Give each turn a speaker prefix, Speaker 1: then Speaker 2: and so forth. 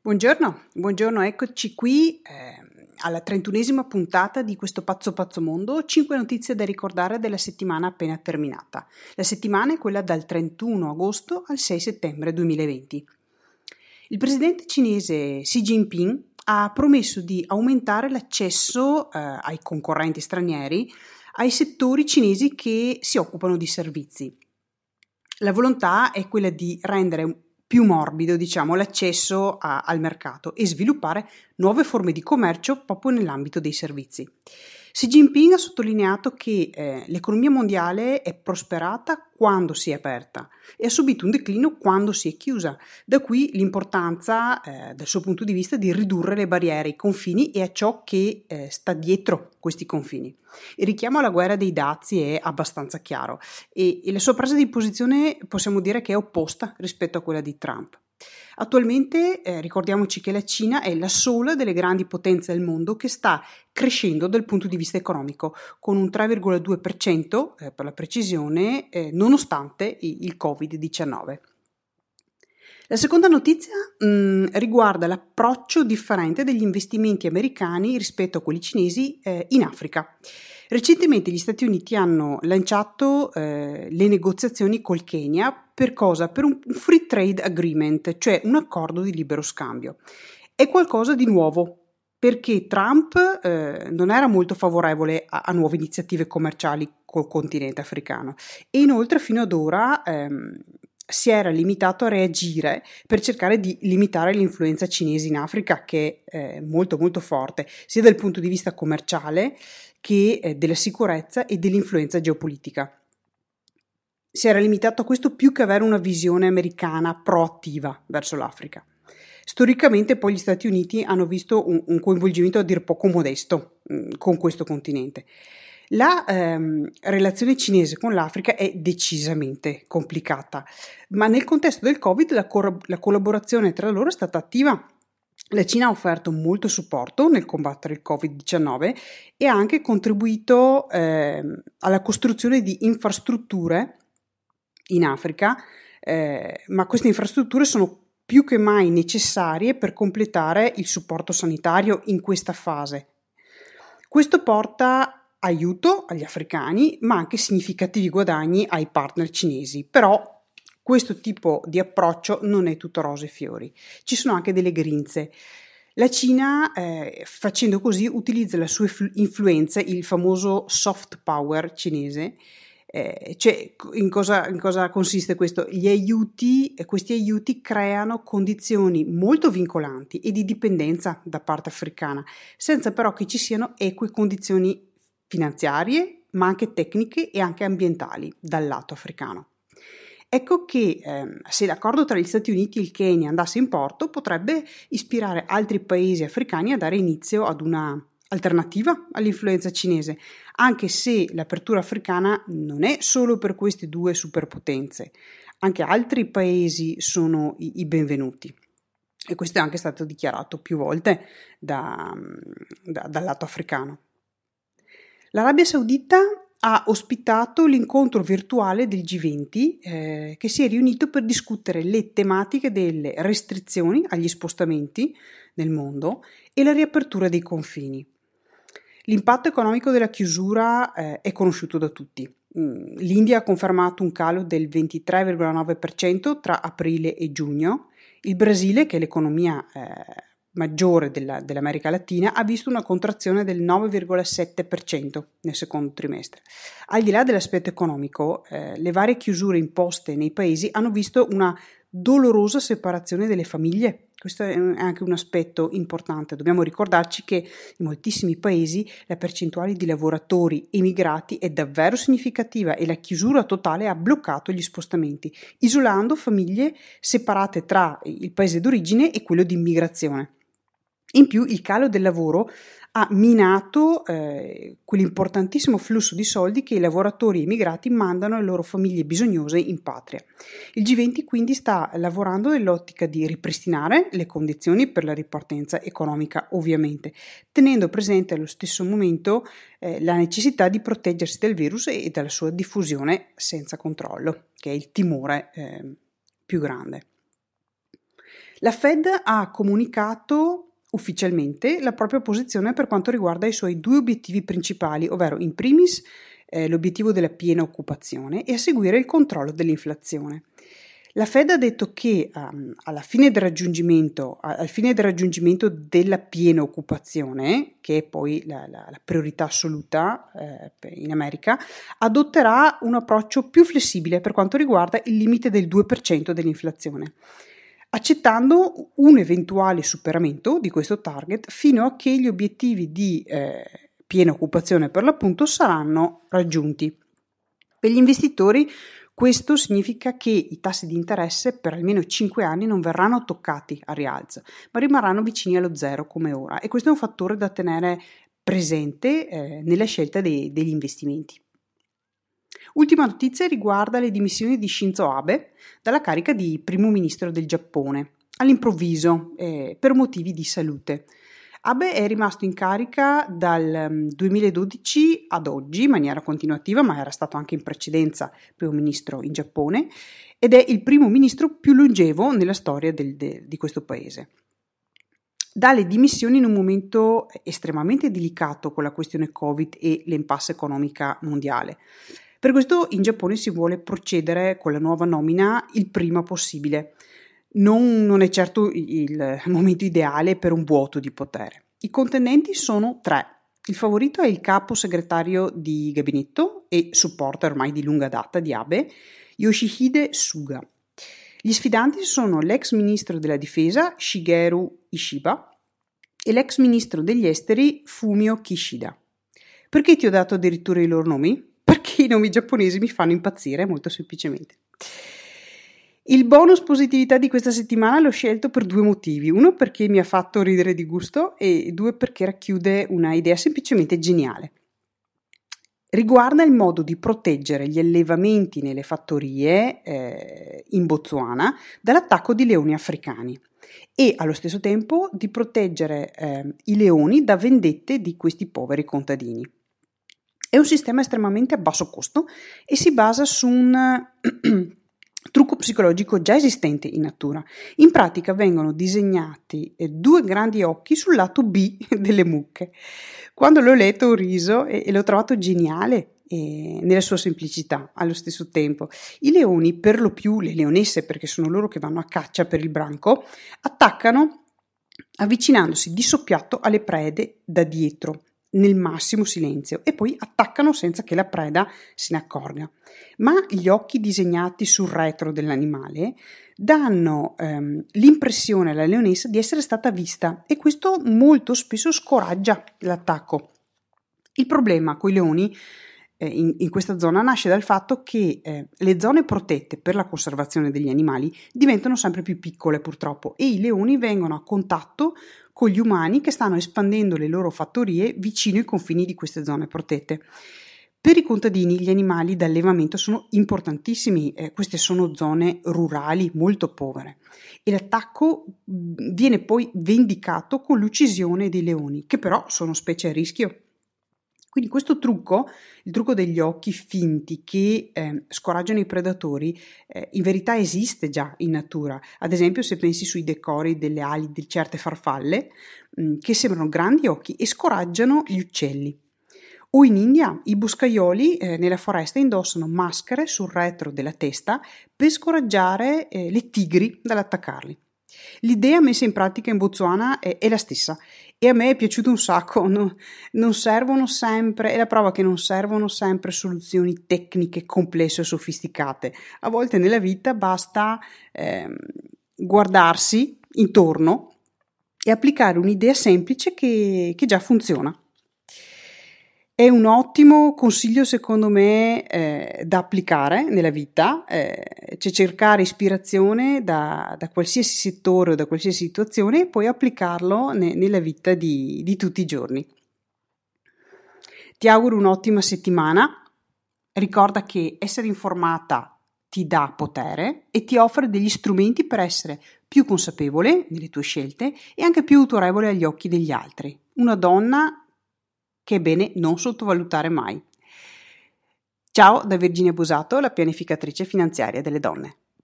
Speaker 1: Buongiorno, buongiorno, eccoci qui eh, alla trentunesima puntata di questo Pazzo Pazzo Mondo, 5 notizie da ricordare della settimana appena terminata. La settimana è quella dal 31 agosto al 6 settembre 2020. Il presidente cinese Xi Jinping ha promesso di aumentare l'accesso eh, ai concorrenti stranieri ai settori cinesi che si occupano di servizi. La volontà è quella di rendere più morbido, diciamo, l'accesso a, al mercato e sviluppare nuove forme di commercio proprio nell'ambito dei servizi. Xi Jinping ha sottolineato che eh, l'economia mondiale è prosperata quando si è aperta e ha subito un declino quando si è chiusa. Da qui l'importanza, eh, dal suo punto di vista, di ridurre le barriere, i confini e a ciò che eh, sta dietro questi confini. Il richiamo alla guerra dei dazi è abbastanza chiaro e, e la sua presa di posizione possiamo dire che è opposta rispetto a quella di Trump. Attualmente eh, ricordiamoci che la Cina è la sola delle grandi potenze del mondo che sta crescendo dal punto di vista economico, con un 3,2% eh, per la precisione, eh, nonostante il Covid-19. La seconda notizia mh, mm, riguarda l'approccio differente degli investimenti americani rispetto a quelli cinesi eh, in Africa. Recentemente gli Stati Uniti hanno lanciato eh, le negoziazioni col Kenya per cosa? Per un free trade agreement, cioè un accordo di libero scambio. È qualcosa di nuovo perché Trump eh, non era molto favorevole a, a, nuove iniziative commerciali col continente africano e inoltre fino ad ora ehm, si era limitato a reagire per cercare di limitare l'influenza cinese in Africa che è molto molto forte sia dal punto di vista commerciale che eh, della sicurezza e dell'influenza geopolitica. Si era limitato a questo più che avere una visione americana proattiva verso l'Africa. Storicamente poi gli Stati Uniti hanno visto un, un coinvolgimento a dir poco modesto mh, mm, con questo continente. La ehm, relazione cinese con l'Africa è decisamente complicata, ma nel contesto del Covid la, cor- la collaborazione tra loro è stata attiva la Cina ha offerto molto supporto nel combattere il Covid-19 e ha anche contribuito eh, alla costruzione di infrastrutture in Africa, eh, ma queste infrastrutture sono più che mai necessarie per completare il supporto sanitario in questa fase. Questo porta aiuto agli africani, ma anche significativi guadagni ai partner cinesi. Però questo tipo di approccio non è tutto rose e fiori, ci sono anche delle grinze. La Cina, eh, facendo così, utilizza la sua influenza, il famoso soft power cinese. Eh, cioè, in cosa, in cosa, consiste questo? Gli aiuti, questi aiuti creano condizioni molto vincolanti e di dipendenza da parte africana, senza però che ci siano eque condizioni finanziarie, ma anche tecniche e anche ambientali dal lato africano. Ecco che eh, se l'accordo tra gli Stati Uniti e il Kenya andasse in porto potrebbe ispirare altri paesi africani a dare inizio ad una alternativa all'influenza cinese, anche se l'apertura africana non è solo per queste due superpotenze, anche altri paesi sono i, i benvenuti. E questo è anche stato dichiarato più volte da, da, dal lato africano. L'Arabia Saudita ha ospitato l'incontro virtuale del G20 eh, che si è riunito per discutere le tematiche delle restrizioni agli spostamenti nel mondo e la riapertura dei confini. L'impatto economico della chiusura eh, è conosciuto da tutti. Mm, L'India ha confermato un calo del 23,9% tra aprile e giugno. Il Brasile, che è l'economia eh, maggiore della, dell'America Latina, ha visto una contrazione del 9,7% nel secondo trimestre. Al di là dell'aspetto economico, eh, le varie chiusure imposte nei paesi hanno visto una dolorosa separazione delle famiglie. Questo è anche un aspetto importante. Dobbiamo ricordarci che in moltissimi paesi la percentuale di lavoratori emigrati è davvero significativa e la chiusura totale ha bloccato gli spostamenti, isolando famiglie separate tra il paese d'origine e quello di immigrazione. In più il calo del lavoro ha minato eh, quell'importantissimo flusso di soldi che i lavoratori immigrati mandano alle loro famiglie bisognose in patria. Il G20 quindi sta lavorando nell'ottica di ripristinare le condizioni per la ripartenza economica, ovviamente, tenendo presente allo stesso momento eh, la necessità di proteggersi dal virus e dalla sua diffusione senza controllo, che è il timore eh, più grande. La Fed ha comunicato ufficialmente la propria posizione per quanto riguarda i suoi due obiettivi principali, ovvero in primis eh, l'obiettivo della piena occupazione e a seguire il controllo dell'inflazione. La Fed ha detto che um, fine al fine del raggiungimento della piena occupazione, che è poi la, la, la priorità assoluta eh, in America, adotterà un approccio più flessibile per quanto riguarda il limite del 2% dell'inflazione accettando un eventuale superamento di questo target fino a che gli obiettivi di eh, piena occupazione per l'appunto saranno raggiunti. Per gli investitori questo significa che i tassi di interesse per almeno 5 anni non verranno toccati a rialzo, ma rimarranno vicini allo zero come ora e questo è un fattore da tenere presente eh, nella scelta dei, degli investimenti. Ultima notizia riguarda le dimissioni di Shinzo Abe dalla carica di primo ministro del Giappone, all'improvviso, eh, per motivi di salute. Abe è rimasto in carica dal 2012 mm, ad oggi in maniera continuativa, ma era stato anche in precedenza primo ministro in Giappone ed è il primo ministro più longevo nella storia del, de, di questo paese. Dalle dimissioni in un momento estremamente delicato con la questione Covid e l'impasse economica mondiale. Per questo in Giappone si vuole procedere con la nuova nomina il prima possibile non, non è certo il momento ideale per un vuoto di potere. I contendenti sono tre. Il favorito è il capo segretario di gabinetto e supporter ormai di lunga data di Abe, Yoshihide Suga. Gli sfidanti sono l'ex ministro della difesa Shigeru Ishiba e l'ex ministro degli esteri Fumio Kishida. Perché ti ho dato addirittura i loro nomi? I nomi giapponesi mi fanno impazzire, molto semplicemente. Il bonus positività di questa settimana l'ho scelto per due motivi. Uno perché mi ha fatto ridere di gusto e due perché racchiude una idea semplicemente geniale. Riguarda il modo di proteggere gli allevamenti nelle fattorie eh, in Botswana dall'attacco di leoni africani e allo stesso tempo di proteggere eh, i leoni da vendette di questi poveri contadini. È un sistema estremamente a basso costo e si basa su un trucco psicologico già esistente in natura. In pratica vengono disegnati eh, due grandi occhi sul lato B delle mucche. Quando l'ho letto ho riso e, l'ho trovato geniale eh, nella sua semplicità allo stesso tempo. I leoni, per lo più le leonesse, perché sono loro che vanno a caccia per il branco, attaccano avvicinandosi di soppiatto alle prede da dietro nel massimo silenzio e poi attaccano senza che la preda se ne accorga. Ma gli occhi disegnati sul retro dell'animale danno ehm, l'impressione alla leonessa di essere stata vista e questo molto spesso scoraggia l'attacco. Il problema con i leoni in, in, questa zona nasce dal fatto che eh, le zone protette per la conservazione degli animali diventano sempre più piccole purtroppo e i leoni vengono a contatto con gli umani che stanno espandendo le loro fattorie vicino ai confini di queste zone protette. Per i contadini gli animali d'allevamento sono importantissimi, eh, queste sono zone rurali molto povere e l'attacco viene poi vendicato con l'uccisione dei leoni, che però sono specie a rischio quindi questo trucco, il trucco degli occhi finti che eh, scoraggiano i predatori, eh, in verità esiste già in natura. Ad esempio se pensi sui decori delle ali di certe farfalle, mh, mm, che sembrano grandi occhi e scoraggiano gli uccelli. O in India i boscaioli eh, nella foresta indossano maschere sul retro della testa per scoraggiare eh, le tigri dall'attaccarli. L'idea messa in pratica in Botswana è, è la stessa e a me è piaciuto un sacco. No, non servono sempre, è la prova che non servono sempre soluzioni tecniche complesse o sofisticate. A volte nella vita basta eh, guardarsi intorno e applicare un'idea semplice che, che già funziona. È un ottimo consiglio secondo me eh, da applicare nella vita, eh, cioè cercare ispirazione da, da, qualsiasi settore o da qualsiasi situazione e poi applicarlo ne, nella vita di, di tutti i giorni. Ti auguro un'ottima settimana, ricorda che essere informata ti dà potere e ti offre degli strumenti per essere più consapevole nelle tue scelte e anche più autorevole agli occhi degli altri. Una donna che è bene non sottovalutare mai. Ciao da Virginia Busato, la pianificatrice finanziaria delle donne.